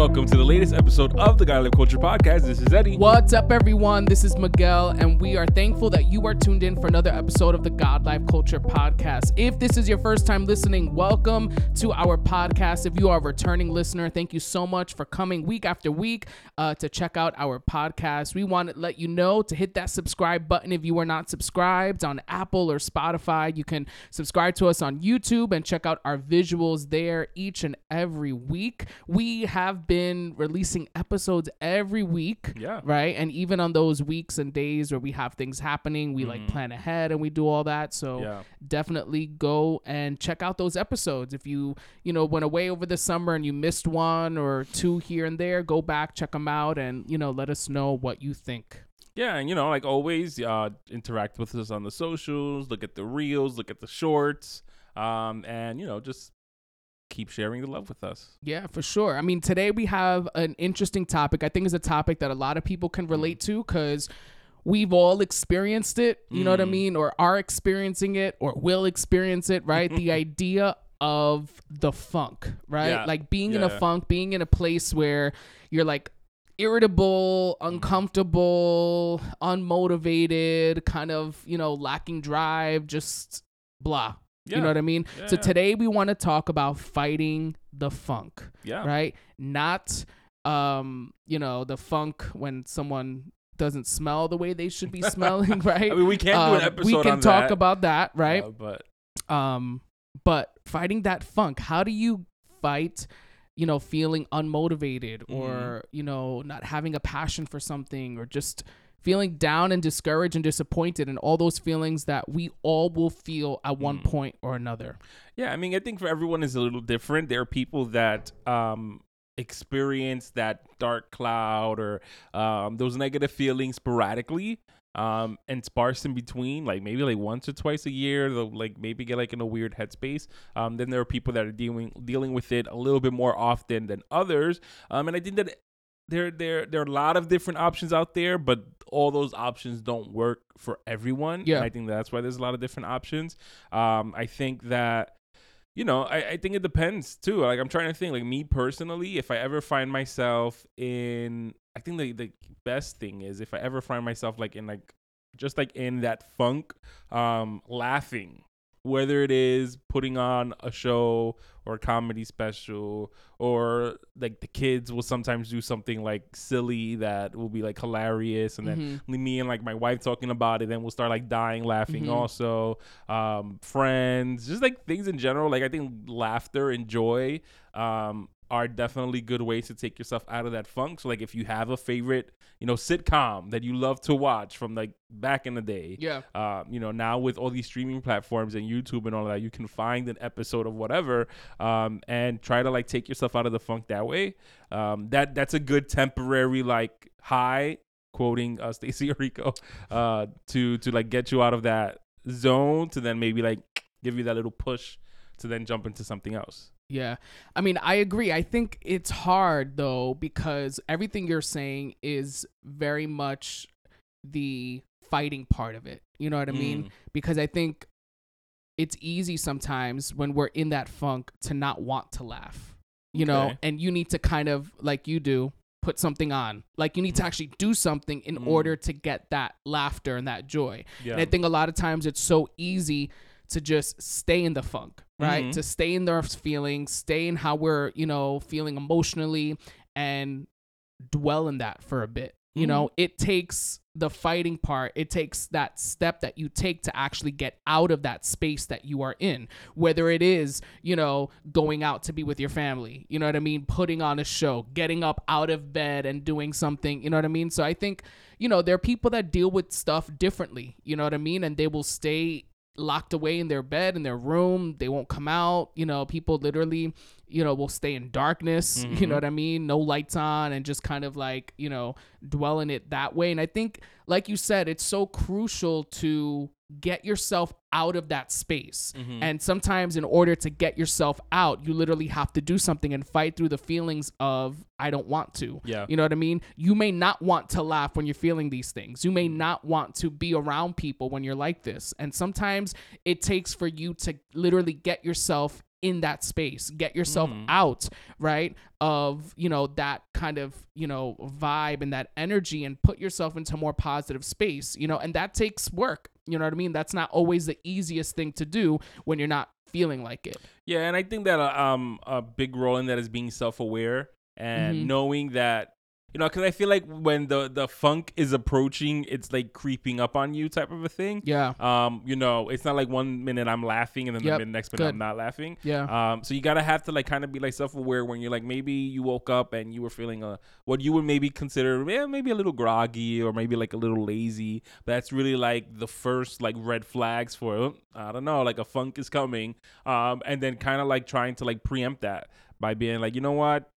Welcome, to the latest episode of the God Life Culture podcast. This is Eddie. What's up, everyone? This is Miguel, and we are thankful that you are tuned in for another episode of the God Life Culture podcast. If this is your first time listening, welcome to our podcast. If you are a returning listener, thank you so much for coming week after week uh, to check out our podcast. We want to let you know to hit that subscribe button if you are not subscribed on Apple or Spotify. You can subscribe to us on YouTube and check out our visuals there each and every week. We have been releasing episodes every week Yeah. right and even on those weeks and days where we have things happening we like plan ahead and we do all that so Mm-hmm. Yeah. definitely go and check out those episodes if you you know went away over the summer and you missed one or two here and there go back check them out and you know let us know what you think Yeah, and you know, like always, uh, interact with us on the socials, look at the reels, look at the shorts, um, and you know, just keep sharing the love with us. Yeah, for sure. I mean, today we have an interesting topic. I think it's a topic that a lot of people can relate mm. to because we've all experienced it, you know what I mm. mean, or are experiencing it or will experience it, right? the idea of the funk, right? Yeah. Like being in a Yeah. funk, being in a place where you're like irritable, mm. uncomfortable, unmotivated, kind of, you know, lacking drive, just blah. You know what I mean? So Yeah. today we want to talk about fighting the funk, Yeah. right? Not um, you know, the funk when someone doesn't smell the way they should be smelling, right? I mean, we can't do an Um, episode We can talk that, about that, right? uh, but um, but fighting that funk, how do you fight? You know, feeling unmotivated, Mm-hmm. or you know, not having a passion for something, or just feeling down and discouraged and disappointed, and all those feelings that we all will feel at one Mm. point or another. Yeah, I mean, I think for everyone is a little different. There are people that um experience that dark cloud or um those negative feelings sporadically um and sparse in between like maybe like once or twice a year they'll like maybe get like in a weird headspace um then there are people that are dealing dealing with it a little bit more often than others um and i think that there there there are a lot of different options out there but all those options don't work for everyone Yeah. and i think that's why there's a lot of different options um i think that you know, I, I think it depends too. Like I'm trying to think, like me personally, if I ever find myself in I think the the best thing is if I ever find myself like in like just like in that funk, um, laughing. Whether it is putting on a show or a comedy special, or like the kids will sometimes do something like silly that will be like hilarious, and then Mhm. me and like my wife talking about it, then we'll start like dying laughing Mhm. also. Um, friends, just like things in general. Like I think laughter and joy um are definitely good ways to take yourself out of that funk. So like if you have a favorite, you know, sitcom that you love to watch from like back in the day, Yeah. um, you know, now with all these streaming platforms and YouTube and all that, you can find an episode of whatever, um, and try to like take yourself out of the funk that way. Um, that that's a good temporary like high, quoting uh, Stacey Rico, uh, to to like get you out of that zone to then maybe like give you that little push to then jump into something else. Yeah. I mean, I agree. I think it's hard though because everything you're saying is very much the fighting part of it. You know what I mean? Mm. Because I think it's easy sometimes when we're in that funk to not want to laugh. You know, and you need to kind of like you do put something on. Like you need to actually do something in Mm. order to get that laughter and that joy. Yeah. And I think a lot of times it's so easy to just stay in the funk, right? Mhm. To stay in those feelings, stay in how we're, you know, feeling emotionally and dwell in that for a bit. You know, it takes the fighting part, it takes that step that you take to actually get out of that space that you are in. Whether it is, you know, going out to be with your family, you know what I mean? Putting on a show, getting up out of bed and doing something, you know what I mean? So I think, you know, there are people that deal with stuff differently, you know what I mean? And they will stay locked away in their bed in their room. They won't come out. You know people literally you know, will stay in darkness, you know Mhm. what I mean? No lights on and just kind of like, you know, dwell in it that way. And I think, like you said, it's so crucial to get yourself out of that space. Mhm. And sometimes, in order to get yourself out, you literally have to do something and fight through the feelings of, I don't want to. Yeah. You know what I mean? You may not want to laugh when you're feeling these things. You may not want to be around people when you're like this. And sometimes it takes for you to literally get yourself in that space, get yourself Mhm. out, right? Of, you know, that kind of, you know, vibe and that energy and put yourself into more positive space, you know, and that takes work. You know what I mean? That's not always the easiest thing to do when you're not feeling like it. Yeah, and I think that uh, um a big role in that is being self-aware and Mhm. knowing that you know because I feel like when the the funk is approaching, it's like creeping up on you type of a thing. Yeah. Um, you know, it's not like one minute I'm laughing and then Yep, the next minute good. I'm not laughing. Yeah. Um, so you gotta have to like kind of be like self-aware when you're like maybe you woke up and you were feeling uh what you would maybe consider yeah, maybe a little groggy or maybe like a little lazy. But that's really like the first like red flags for oh, I don't know like a funk is coming. Um, and then kind of like trying to like preempt that by being like you know what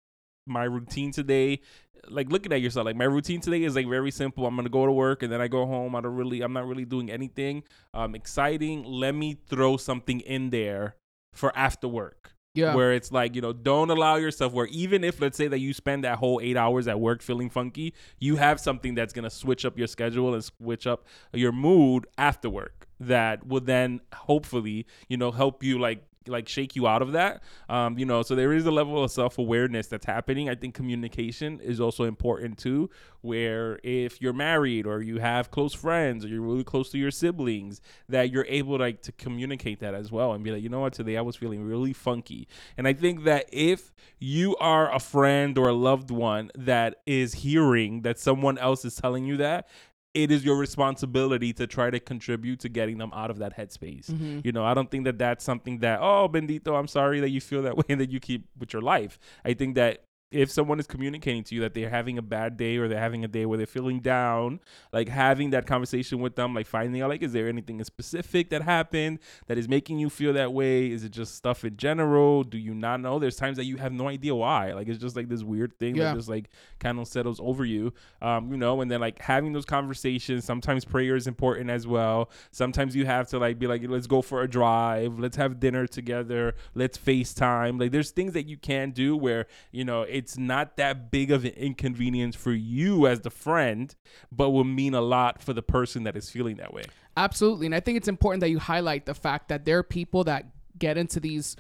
my routine today like looking at yourself like my routine today is like very simple. I'm gonna go to work and then i go home. I don't really i'm not really doing anything um exciting. Let me throw something in there for after work. Yeah. where it's like you know don't allow yourself where even if let's say that you spend that whole eight hours at work feeling funky you have something that's gonna switch up your schedule and switch up your mood after work that will then hopefully you know help you like like shake you out of that. Um you know so there is a level of self-awareness that's happening. I think communication is also important too where if you're married or you have close friends or you're really close to your siblings that you're able like to communicate that as well and be like you know what? Today i was feeling really funky. And i think that if you are a friend or a loved one that is hearing that someone else is telling you that it is your responsibility to try to contribute to getting them out of that headspace. Mhm. You know, I don't think that that's something that, oh, Bendito, I'm sorry that you feel that way and that you keep with your life. I think that if someone is communicating to you that they're having a bad day or they're having a day where they're feeling down, like having that conversation with them, like finding out, like, is there anything specific that happened that is making you feel that way? Is it just stuff in general? Do you not know? There's times that you have no idea why. Like, it's just like this weird thing Yeah. that just like kind of settles over you, um, you know, and then like having those conversations. Sometimes prayer is important as well. Sometimes you have to like be like, let's go for a drive, let's have dinner together, let's FaceTime. Like, there's things that you can do where you know it's not that big of an inconvenience for you as the friend, but will mean a lot for the person that is feeling that way. Absolutely. And I think it's important that you highlight the fact that there are people that get into these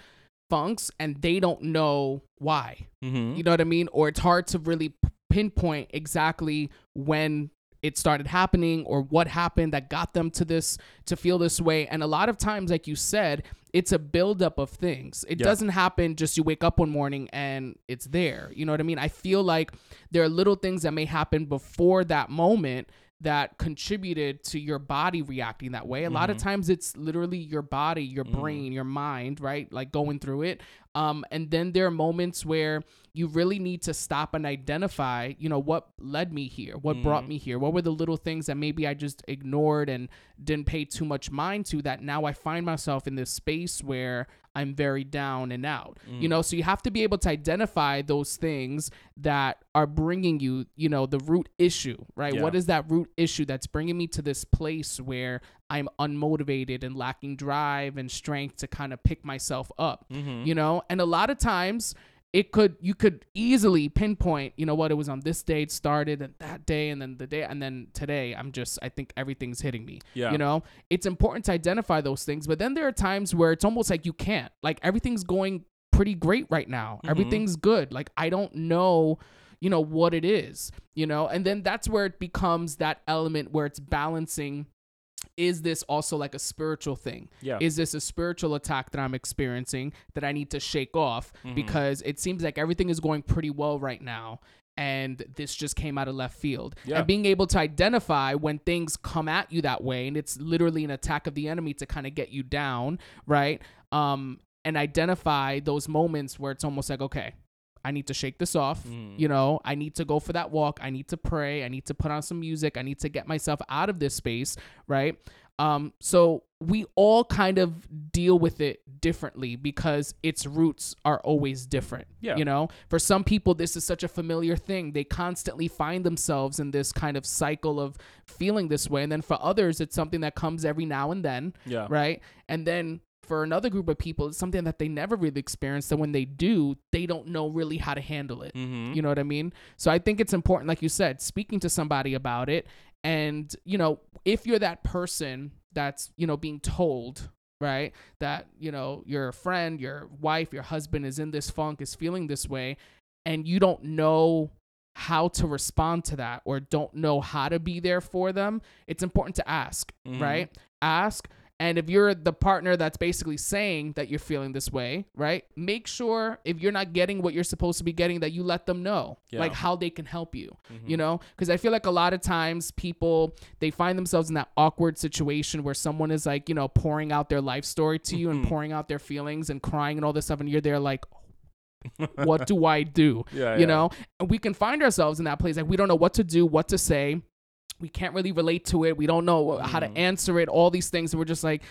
funks and they don't know why. Mm-hmm. You know what I mean? Or it's hard to really pinpoint exactly when it started happening or what happened that got them to this to feel this way. And a lot of times, like you said, it's a buildup of things. It Yeah. doesn't happen just you wake up one morning and it's there. You know what I mean? I feel like there are little things that may happen before that moment that contributed to your body reacting that way. A lot of Mhm. times it's literally your body, your Mhm. brain, your mind, right? Like going through it. Um, and then there are moments where you really need to stop and identify, you know, what led me here, what brought Mhm. me here, what were the little things that maybe I just ignored and didn't pay too much mind to that now I find myself in this space where I'm very down and out. You Mm. know, so you have to be able to identify those things that are bringing you, you know, the root issue, right? Yeah. What is that root issue that's bringing me to this place where I'm unmotivated and lacking drive and strength to kind of pick myself up, Mm-hmm. you know? And a lot of times it could you could easily pinpoint, you know what, it was on this day it started and that day and then the day and then today I'm just I think everything's hitting me. Yeah. You know, it's important to identify those things, but then there are times where it's almost like you can't. Like everything's going pretty great right now. Mhm. Everything's good. Like I don't know, you know, what it is, you know? And then that's where it becomes that element where it's balancing is this also like a spiritual thing? Yeah. Is this a spiritual attack that I'm experiencing that I need to shake off Mhm. because it seems like everything is going pretty well right now and this just came out of left field. Yeah. And being able to identify when things come at you that way and it's literally an attack of the enemy to kind of get you down, right? Um and identify those moments where it's almost like okay, I need to shake this off. Mhm. You know, I need to go for that walk. I need to pray. I need to put on some music. I need to get myself out of this space, right? Um, so we all kind of deal with it differently because its roots are always different. Yeah. You know, for some people, this is such a familiar thing. They constantly find themselves in this kind of cycle of feeling this way. And then for others, it's something that comes every now and then. Yeah. Right. And then for another group of people, it's something that they never really experienced. And when they do, they don't know really how to handle it. Mm-hmm. You know what I mean? So I think it's important, like you said, speaking to somebody about it. And, you know, if you're that person that's, you know, being told, right, that, you know, your friend, your wife, your husband is in this funk, is feeling this way, and you don't know how to respond to that or don't know how to be there for them, it's important to ask, Mhm. right? Ask. And if you're the partner that's basically saying that you're feeling this way, right? Make sure if you're not getting what you're supposed to be getting, that you let them know, Yeah. like how they can help you, Mhm. you know? Because I feel like a lot of times people, they find themselves in that awkward situation where someone is like, you know, pouring out their life story to you and Mhm. pouring out their feelings and crying and all this stuff. And you're there like, what do I do? Yeah, you yeah. know and we can find ourselves in that place like we don't know what to do what to say we can't really relate to it we don't know how to Mhm. answer it all these things and we're just like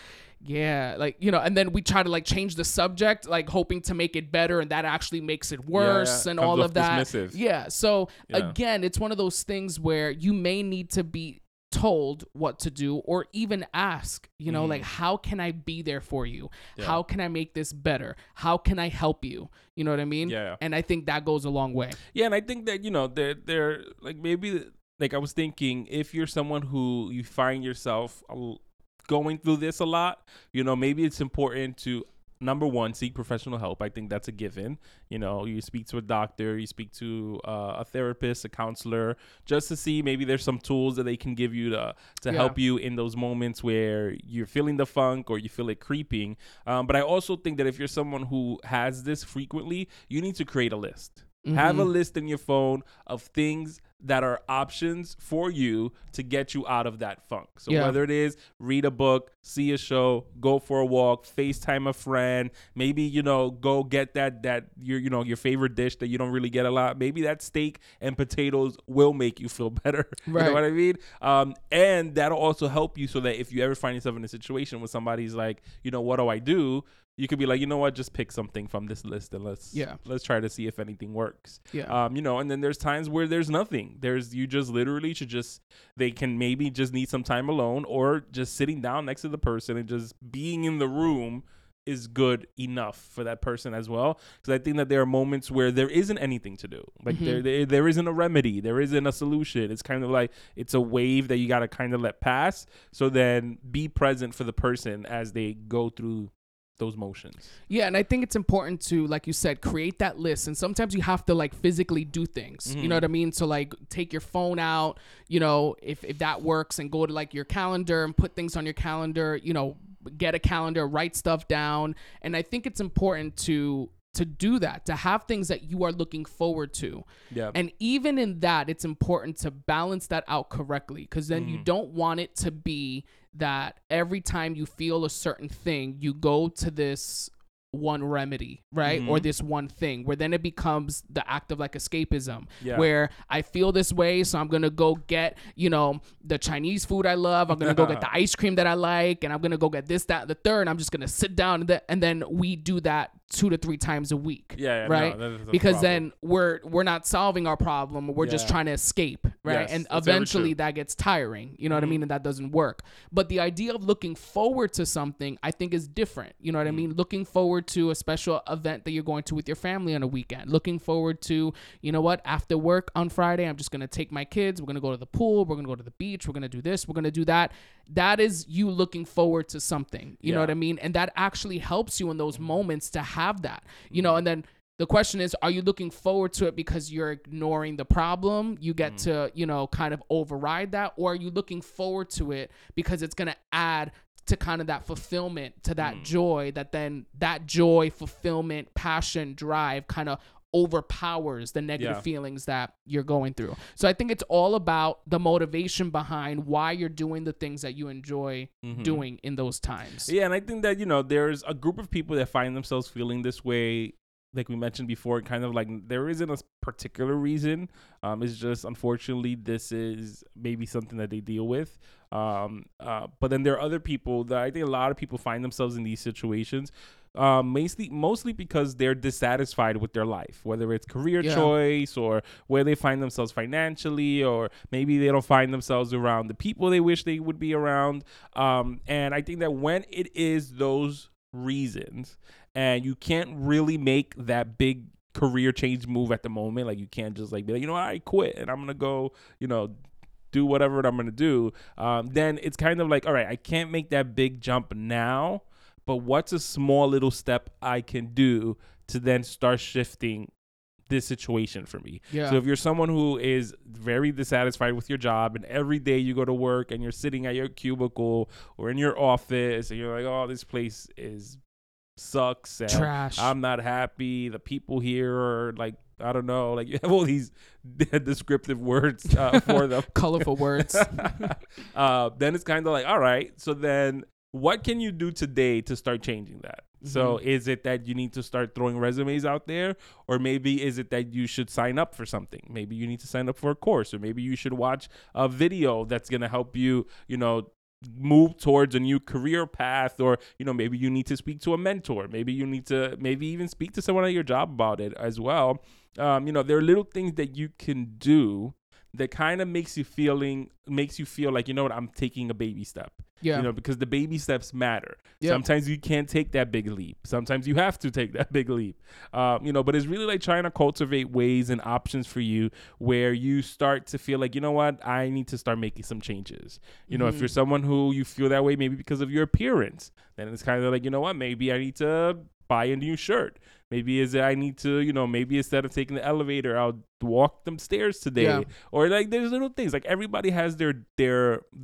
yeah like you know and then we try to like change the subject like hoping to make it better and that actually makes it worse yeah. and all of that dismissive. yeah so Yeah. again it's one of those things where you may need to be told what to do or even ask you know Mhm. like how can i be there for you Yeah. how can i make this better how can i help you you know what i mean Yeah, yeah. and i think that goes a long way Yeah, and I think that you know they're they're like maybe like I was thinking if you're someone who you find yourself going through this a lot, you know, maybe it's important to number one seek professional help. I think that's a given. You know, you speak to a doctor, you speak to uh, a therapist, a counselor, just to see maybe there's some tools that they can give you to to Yeah. help you in those moments where you're feeling the funk or you feel it creeping. Um, but I also think that if you're someone who has this frequently, you need to create a list. Have a Mhm. list in your phone of things that are options for you to get you out of that funk. So Yeah. whether it is read a book, see a show, go for a walk, FaceTime a friend, maybe you know go get that that your you know your favorite dish that you don't really get a lot. Maybe that steak and potatoes will make you feel better. You know what I mean? Um, and that'll also help you so that if you ever find yourself in a situation where somebody's like, you know, what do I do? You could be like, you know what, just pick something from this list and let's Yeah. let's try to see if anything works. Yeah. Um you know and then there's times where there's nothing. There's you just literally should just they can maybe just need some time alone or just sitting down next to the person and just being in the room is good enough for that person as well. Because i think that there are moments where there isn't anything to do. Like Mhm. there, there there isn't a remedy. There isn't a solution. It's kind of like it's a wave that you got to kind of let pass. So then be present for the person as they go through those motions Yeah, and I think it's important to, like you said, create that list. And sometimes you have to like physically do things. You know Mhm. what I mean? So like take your phone out, you know, if if that works, and go to like your calendar and put things on your calendar. You know, get a calendar, write stuff down. And I think it's important to to do that, to have things that you are looking forward to. yeah And even in that, it's important to balance that out correctly because then you Mhm. don't want it to be that every time you feel a certain thing, you go to this one remedy, right? Or Mhm. this one thing where then it becomes the act of like escapism Yeah. where I feel this way, so I'm gonna go get, you know, the Chinese food I love. I'm gonna go get the ice cream that I like, and I'm gonna go get this, that, the third. I'm just gonna sit down and, and then we do that two to three times a week yeah, yeah no, right? is because problem. then we're we're not solving our problem. We're just trying to escape, right? Yes, and eventually that gets tiring. You know what I Mhm. mean? And that doesn't work. But the idea of looking forward to something, I think, is different. You know what I Mhm. mean? Looking forward to a special event that you're going to with your family on a weekend. Looking forward to, you know what? After work on Friday, I'm just gonna take my kids. We're gonna go to the pool. We're gonna go to the beach. We're gonna do this. We're gonna do that. That is you looking forward to something. You know what I mean? And that actually helps you in those Mhm. moments to have that you know and then the question is are you looking forward to it because you're ignoring the problem you get Mm. to you know kind of override that or are you looking forward to it because it's going to add to kind of that fulfillment to that Mm. joy that then that joy fulfillment passion drive kind of overpowers the negative Yeah. feelings that you're going through so i think it's all about the motivation behind why you're doing the things that you enjoy Mhm. doing in those times Yeah, and I think that you know there's a group of people that find themselves feeling this way like we mentioned before, kind of like there isn't a particular reason. Um, it's just unfortunately this is maybe something that they deal with. Um, uh, but then there are other people that I think a lot of people find themselves in these situations. Um, mostly, mostly because they're dissatisfied with their life, whether it's career Yeah. choice or where they find themselves financially, or maybe they don't find themselves around the people they wish they would be around. Um, and I think that when it is those reasons, and you can't really make that big career change move at the moment, like you can't just like be like, you know, I quit and I'm gonna go, you know, do whatever I'm gonna do. Um, then it's kind of like, all right, I can't make that big jump now, but what's a small little step I can do to then start shifting this situation for me? Yeah. So if you're someone who is very dissatisfied with your job and every day you go to work and you're sitting at your cubicle or in your office and you're like, oh, this place is sucks and Trash. I'm not happy. The people here are like, I don't know, like you have all these descriptive words uh, for them. Colorful words. uh, then it's kind of like, all right, so then what can you do today to start changing that? So Mm-hmm. is it that you need to start throwing resumes out there, or maybe is it that you should sign up for something? Maybe you need to sign up for a course, or maybe you should watch a video that's gonna help you, you know, move towards a new career path or you know maybe you need to speak to a mentor maybe you need to maybe even speak to someone at your job about it as well um, you know there are little things that you can do that kind of makes you feeling makes you feel like you know what i'm taking a baby step yeah. you know because the baby steps matter Yep. sometimes you can't take that big leap sometimes you have to take that big leap um, you know but it's really like trying to cultivate ways and options for you where you start to feel like you know what i need to start making some changes you know if Mhm. you're someone who you feel that way maybe because of your appearance then it's kind of like you know what maybe i need to buy a new shirt maybe is it i need to you know maybe instead of taking the elevator i'll walk them stairs today Yeah. or like there's little things like everybody has their their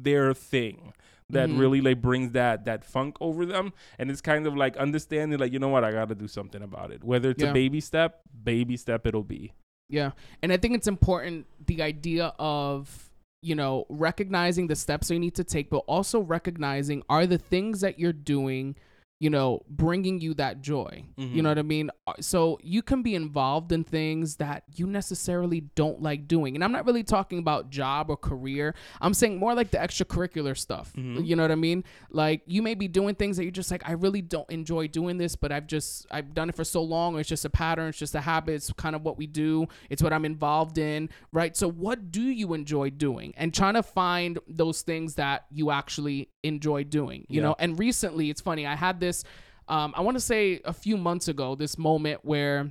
their thing that Mhm. really like brings that that funk over them and it's kind of like understanding like you know what i gotta do something about it whether it's Yeah. a baby step baby step it'll be Yeah. And I think it's important the idea of, you know, recognizing the steps you need to take, but also recognizing are the things that you're doing, you know, bringing you that joy. You Mhm. know what I mean? Uh, So you can be involved in things that you necessarily don't like doing. And I'm not really talking about job or career. I'm saying more like the extracurricular stuff. Mhm. You know what I mean? Like you may be doing things that you're just like, I really don't enjoy doing this, but I've just I've done it for so long. It's just a pattern. It's just a habit. It's kind of what we do. It's what I'm involved in, right? So what do you enjoy doing? And trying to find those things that you actually enjoy doing. You Yeah. know. And recently, it's funny. I had this. Um, I want to say a few months ago, this moment where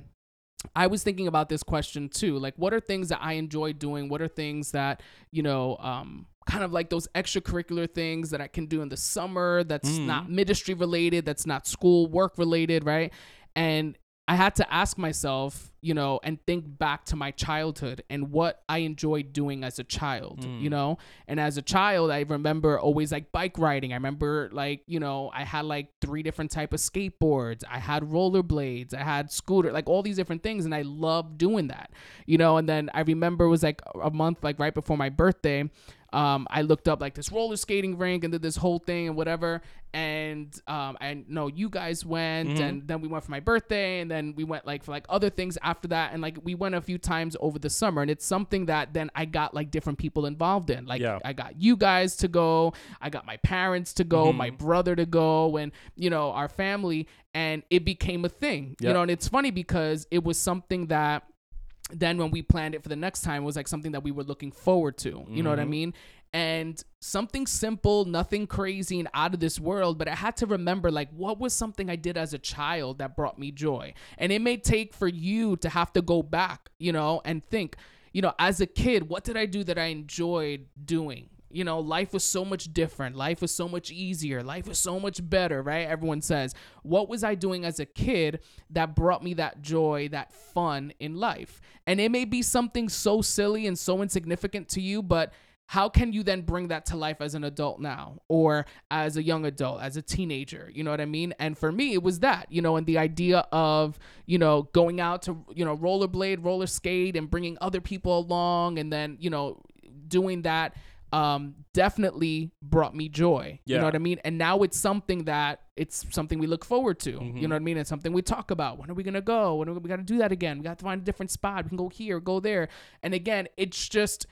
I was thinking about this question too. Like, what are things that I enjoy doing? What are things that, you know, um, kind of like those extracurricular things that I can do in the summer that's Mhm. not ministry related, that's not school work related, right? And I had to ask myself, you know, and think back to my childhood and what I enjoyed doing as a child, you Mm. know? And as a child, I remember always like bike riding. I remember like, you know, I had like three different type of skateboards. I had rollerblades. I had scooter, like all these different things and I loved doing that. You know, and then I remember it was like a month like right before my birthday, um, I looked up like this roller skating rink and did this whole thing and whatever. And um, I know you guys went, Mhm. and then we went for my birthday, and then we went like for like other things after that, and like we went a few times over the summer, and it's something that then I got like different people involved in. Like Yeah. I got you guys to go, I got my parents to go, my Mhm. brother to go, and you know our family, and it became a thing. You know, and it's funny because it was something that then when we planned it for the next time it was like something that we were looking forward to. You know what i Mhm. mean? And something simple nothing crazy and out of this world but i had to remember like what was something i did as a child that brought me joy? And it may take for you to have to go back you know and think you know as a kid what did i do that i enjoyed doing you know, life was so much different. Life was so much easier. Life was so much better, right? Everyone says, what was I doing as a kid that brought me that joy, that fun in life? And it may be something so silly and so insignificant to you, but how can you then bring that to life as an adult now or as a young adult, as a teenager? You know what I mean? And for me, it was that, you know, and the idea of, you know, going out to, you know, rollerblade, roller skate and bringing other people along and then, you know, doing that um, definitely brought me joy. You know what I mean? And now it's something that it's something we look forward to. You Mhm. know what I mean? It's something we talk about. When are we gonna go? When are we, we got to do that again? We got to find a different spot. We can go here, go there. And again, it's just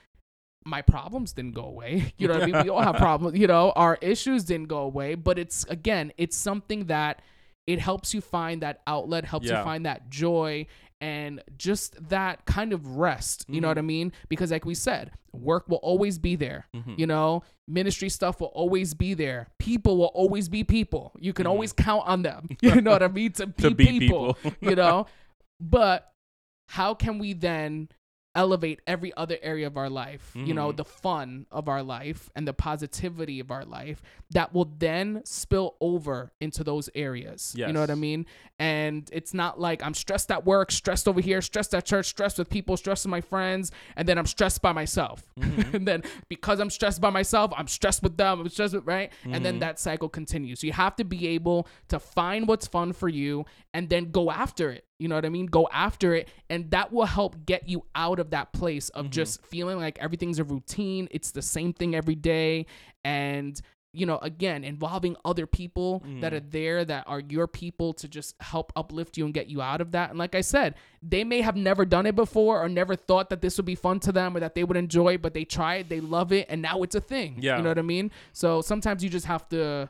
my problems didn't go away. You know what I mean? We all have problems. You know, our issues didn't go away. But it's again, it's something that it helps you find that outlet, helps Yeah. you find that joy and just that kind of rest. You know what I mean? Because like we said, work will always be there. Mhm. You know, ministry stuff will always be there. People will always be people. You can Mhm. always count on them. You know what I mean? To be, to be people, people. you know? But how can we then elevate every other area of our life? You know, Mhm. the fun of our life and the positivity of our life that will then spill over into those areas. You know what I mean? And it's not like I'm stressed at work, stressed over here, stressed at church, stressed with people, stressed with my friends, and then I'm stressed by myself. Mhm. and then because I'm stressed by myself, I'm stressed with them, I'm stressed with, right? And then Mhm. that cycle continues. So you have to be able to find what's fun for you and then go after it. You know what I mean? Go after it. And that will help get you out of that place of Mhm. just feeling like everything's a routine. It's the same thing every day. And, you know, again, involving other people that Mhm. are there that are your people to just help uplift you and get you out of that. And like I said, they may have never done it before or never thought that this would be fun to them or that they would enjoy it, but they try it, they love it, and now it's a thing. Yeah. You know what I mean? So sometimes you just have to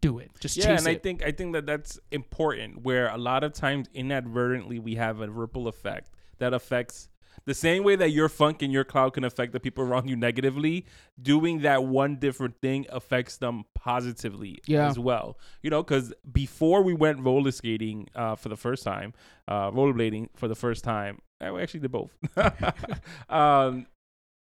do it. Just yeah, chase and I it. think I think that that's important. Where a lot of times inadvertently we have a ripple effect that affects the same way that your funk and your cloud can affect the people around you negatively. Doing that one different thing affects them positively Yeah. as well. You know, because before we went roller skating uh, for the first time, uh, rollerblading for the first time, I actually did both. um,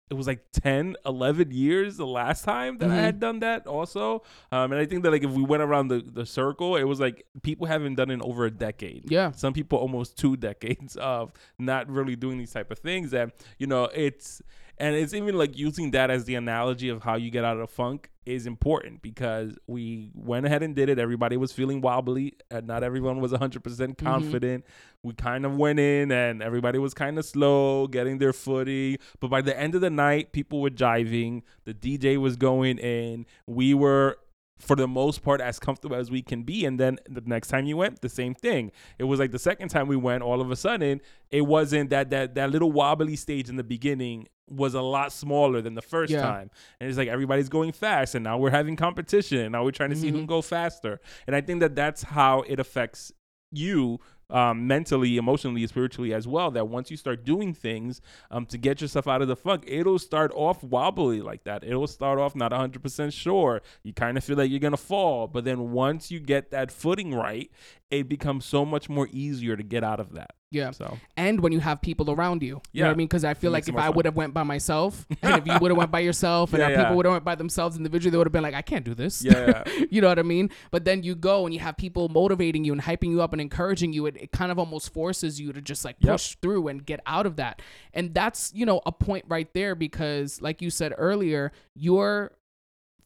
it was like 10 11 years the last time that i Mhm. had done that also um, and i think that like if we went around the, the circle it was like people haven't done it in over a decade yeah. some people almost two decades of not really doing these type of things and you know it's and it's even like using that as the analogy of how you get out of the funk is important because we went ahead and did it. Everybody was feeling wobbly and not everyone was 100% Mm-hmm. confident. We kind of went in and everybody was kind of slow getting their footing but by the end of the night people were jiving. The dj was going in. We were for the most part as comfortable as we can be. And then the next time you went the same thing. It was like the second time we went all of a sudden it wasn't that that that little wobbly stage in the beginning was a lot smaller than the first Yeah. time. And it's like everybody's going fast and now we're having competition And now we're trying to see who can go faster. And i think that that's how it affects you um, mentally, emotionally, spiritually as well. That once you start doing things um, to get yourself out of the funk, it'll start off wobbly like that. It'll start off not 100% sure. You kind of feel like you're going to fall. But then once you get that footing right, it becomes so much more easier to get out of that. Yeah. So, And when you have people around you. You know what I mean? Because I feel It like if I would have went by myself and if you would have went by yourself and Yeah, yeah. people would have went by themselves individually, they would have been like, I can't do this. yeah. you know what I mean? But then you go and you have people motivating you and hyping you up and encouraging you. It, it kind of almost forces you to just like Yep. push through and get out of that. And that's, you know, a point right there because, like you said earlier, your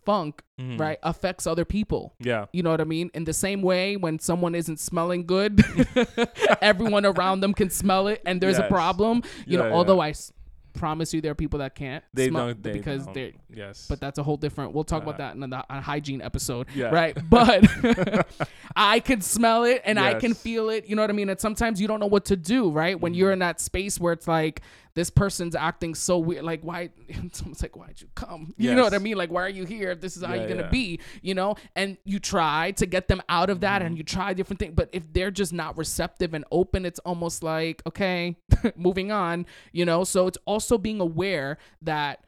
funk, Mhm. right, affects other people. Yeah. You know what I mean? In the same way, when someone isn't smelling good, everyone around them can smell it and there's a problem. You know, Yeah, yeah. although I s- promise you there are people that can't They smell don't. They because don't. they're Yes. but that's a whole different we'll talk about Uh, that in the a hygiene episode Yeah. right but i can smell it and i can feel it you know what i mean? And sometimes you don't know what to do right? When you're Mhm. in that space where it's like this person's acting so weird like why someone's like why'd you come? You know what i mean? Like why are you here if this is how Yeah, you're gonna yeah. be you know? And you try to get them out of that Mm-hmm. and you try different things but if they're just not receptive and open it's almost like okay moving on you know? So it's also being aware that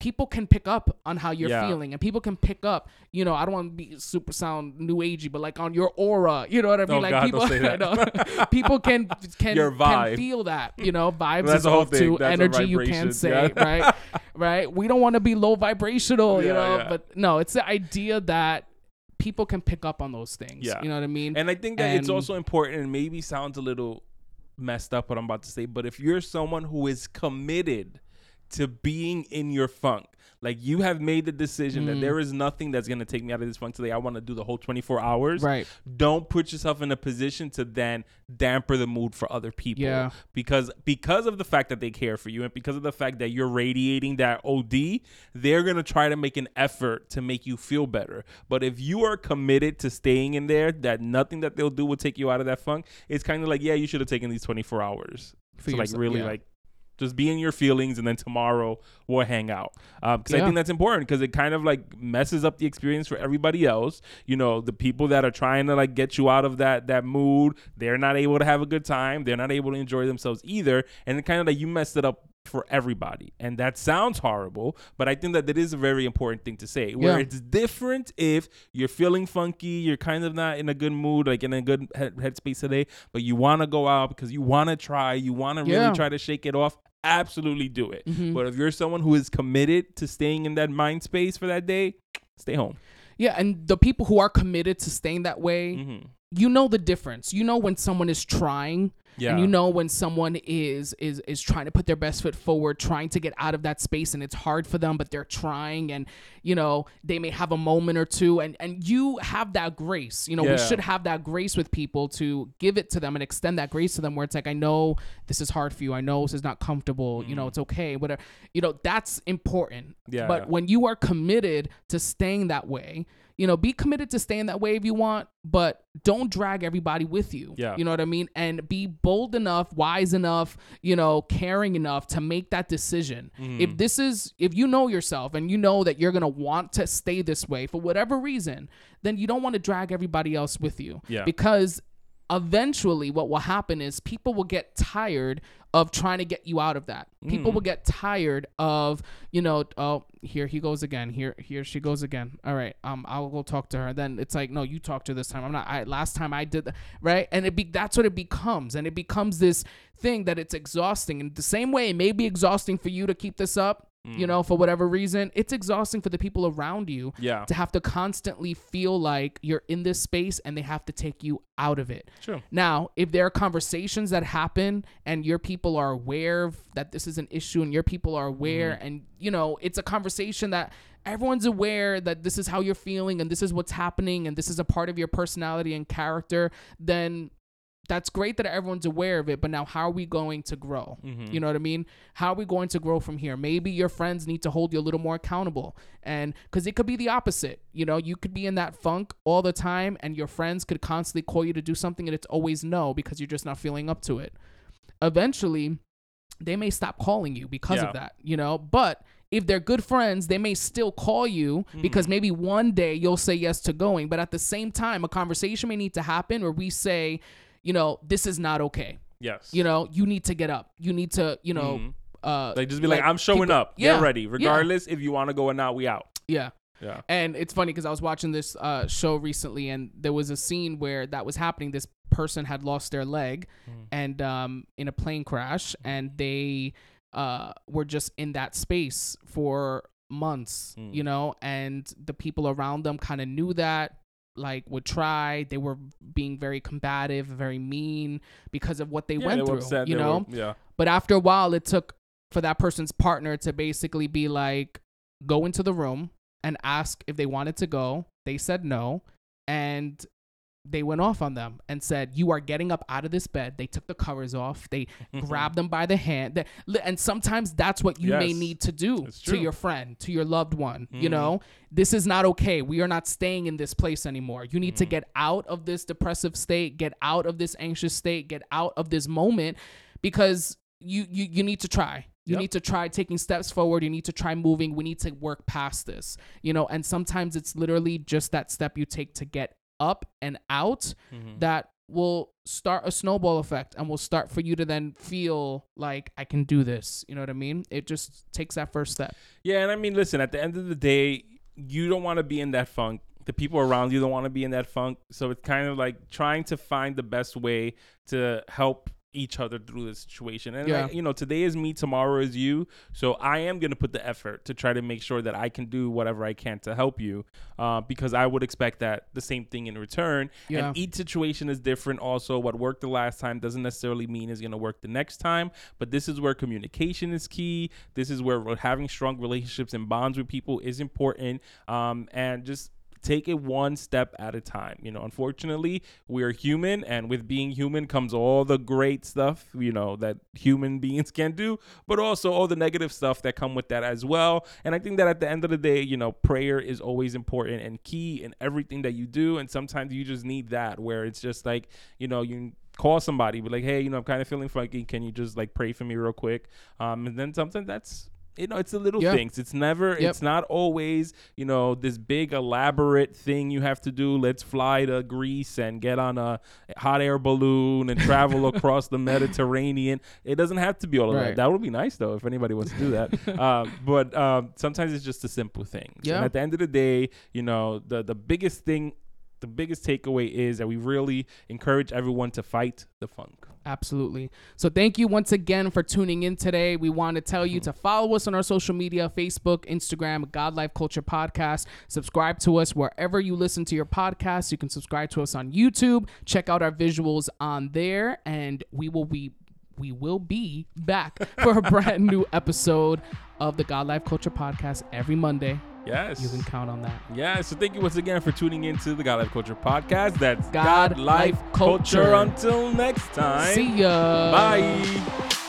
people can pick up on how you're Yeah. feeling and people can pick up you know i don't want to be super sound new agey but like on your aura you know what i mean Oh, like God, people don't say that. people can can, can feel that you know vibes That's is the whole thing. That's energy you can say yeah. right right we don't want to be low vibrational you know yeah. but no it's the idea that people can pick up on those things Yeah. you know what i mean And I think that it's also important and maybe sounds a little messed up what I'm about to say, but if you're someone who is committed to being in your funk. Like you have made the decision that Mm. there is nothing that's gonna take me out of this funk today. I want to do the whole 24 hours. Right. Don't put yourself in a position to then damper the mood for other people. Yeah. Because because of the fact that they care for you and because of the fact that you're radiating that OD, they're gonna try to make an effort to make you feel better. But if you are committed to staying in there, that nothing that they'll do will take you out of that funk. It's kind of like, yeah, you should have taken these 24 hours For to like really yeah. like just be in your feelings and then tomorrow we'll hang out um, because i Yeah. think that's important because it kind of like messes up the experience for everybody else you know the people that are trying to like get you out of that that mood they're not able to have a good time they're not able to enjoy themselves either and it kind of like you messed it up for everybody and that sounds horrible but i think that that is a very important thing to say where Yeah. it's different if you're feeling funky you're kind of not in a good mood like in a good head, headspace today but you want to go out because you want to try you want to Yeah. really try to shake it off absolutely do it Mhm. but if you're someone who is committed to staying in that mind space for that day stay home Yeah, and the people who are committed to staying that way, mm-hmm. You know the difference. You know when someone is trying yeah and you know when someone is is is trying to put their best foot forward trying to get out of that space and it's hard for them but they're trying and you know they may have a moment or two and and you have that grace. You know we should have that grace with people to give it to them and extend that grace to them where it's like i know this is hard for you. I know this is not comfortable. You know it's okay whatever. You know that's important. Mm-hmm. Yeah, but yeah. when you are committed to staying that way you know be committed to staying that way if you want but don't drag everybody with you Yeah. you know what i mean and be bold enough wise enough you know caring enough to make that decision Mm. if this is if you know yourself and you know that you're gonna want to stay this way for whatever reason then you don't want to drag everybody else with you Yeah. because eventually what will happen is people will get tired of trying to get you out of that. People Mm. will get tired of you know oh here he goes again here here she goes again. All right um i'll go talk to her. Then it's like no you talk to her this time. I'm not i last time i did that right? And it be that's what it becomes. And it becomes this thing that it's exhausting. And the same way it may be exhausting for you to keep this up Mm. you know for whatever reason it's exhausting for the people around you yeah to have to constantly feel like you're in this space and they have to take you out of it. True. Now, if there are conversations that happen and your people are aware of that this is an issue and your people are aware Mm-hmm. and you know, it's a conversation that everyone's aware that this is how you're feeling and this is what's happening and this is a part of your personality and character, then that's great that everyone's aware of it, but now how are we going to grow? Mhm. You know what I mean? How are we going to grow from here? Maybe your friends need to hold you a little more accountable. And because it could be the opposite. You know, you could be in that funk all the time, and your friends could constantly call you to do something, and it's always no because you're just not feeling up to it. Eventually, they may stop calling you because Yeah. of that, you know? But if they're good friends, they may still call you because Mm-hmm. maybe one day you'll say yes to going. But at the same time, a conversation may need to happen where we say, you know, this is not okay. yes You know, you need to get up. You need to, you know, Mhm. uh, like just be like, i'm showing up yeah, get ready yeah. regardless if you want to go or not we out yeah. yeah And it's funny because I was watching this uh, show recently, and there was a scene where that was happening. This person had lost their leg, Mm. and um, in a plane crash, and they uh, were just in that space for months, Mm. you know. And the people around them kind of knew that, like, would try. They were being very combative, very mean because of what they Yeah, went they were through, upset, you know. were- yeah But after a while, it took for that person's partner to basically be like, go into the room and ask if they wanted to go. They said no. And they went off on them and said, You are getting up out of this bed. They took the covers off. They grabbed them by the hand. And sometimes that's what you may need to do to your friend, to your loved one. You Mhm. know, this is not okay. We are not staying in this place anymore. You need to Mm-hmm. get out of this depressive state, get out of this anxious state, get out of this moment because you you, you need to try. You Yep. need to try taking steps forward. You need to try moving. We need to work past this. You know, and sometimes it's literally just that step you take to get up and out Mhm. that will start a snowball effect and will start for you to then feel like I can do this. You know what I mean? It just takes that first step. Yeah, and I mean, listen, at the end of the day, you don't want to be in that funk. The people around you don't want to be in that funk. So it's kind of like trying to find the best way to help each other through the situation. And Yeah. I, you know, today is me, tomorrow is you. So I am gonna put the effort to try to make sure that I can do whatever I can to help you, uh, because I would expect that the same thing in return. Yeah. And each situation is different. Also, what worked the last time doesn't necessarily mean is gonna work the next time. But this is where communication is key. This is where having strong relationships and bonds with people is important. Um, and just take it one step at a time. You know, unfortunately, we're human, and with being human comes all the great stuff, you know, that human beings can do, but also all the negative stuff that come with that as well. And I think that at the end of the day, you know, prayer is always important and key in everything that you do. And sometimes you just need that where it's just like, you know, you call somebody, be like, hey, you know, I'm kind of feeling funky. Can you just like pray for me real quick? Um, and then something that's you know, it's the little Yeah. things. It's never, Yep. it's not always, you know, this big elaborate thing you have to do. Let's fly to Greece and get on a hot air balloon and travel across the Mediterranean. It doesn't have to be all of Right. that. That would be nice though if anybody wants to do that. uh, but um, sometimes it's just the simple things. Yeah. And at the end of the day, you know, the the biggest thing, the biggest takeaway is that we really encourage everyone to fight the funk. Absolutely. So thank you once again for tuning in today. We want to tell you mm-hmm. to follow us on our social media Facebook, Instagram, God Life Culture Podcast. Subscribe to us wherever you listen to your podcasts. You can subscribe to us on YouTube. Check out our visuals on there, and we will be we will be back for a brand new episode of the God Life Culture Podcast every Monday. Yes. You can count on that. Yeah, so thank you once again for tuning into the God Life Culture podcast. That's God God, Life Life Culture. Culture. Until next time. See ya. Bye.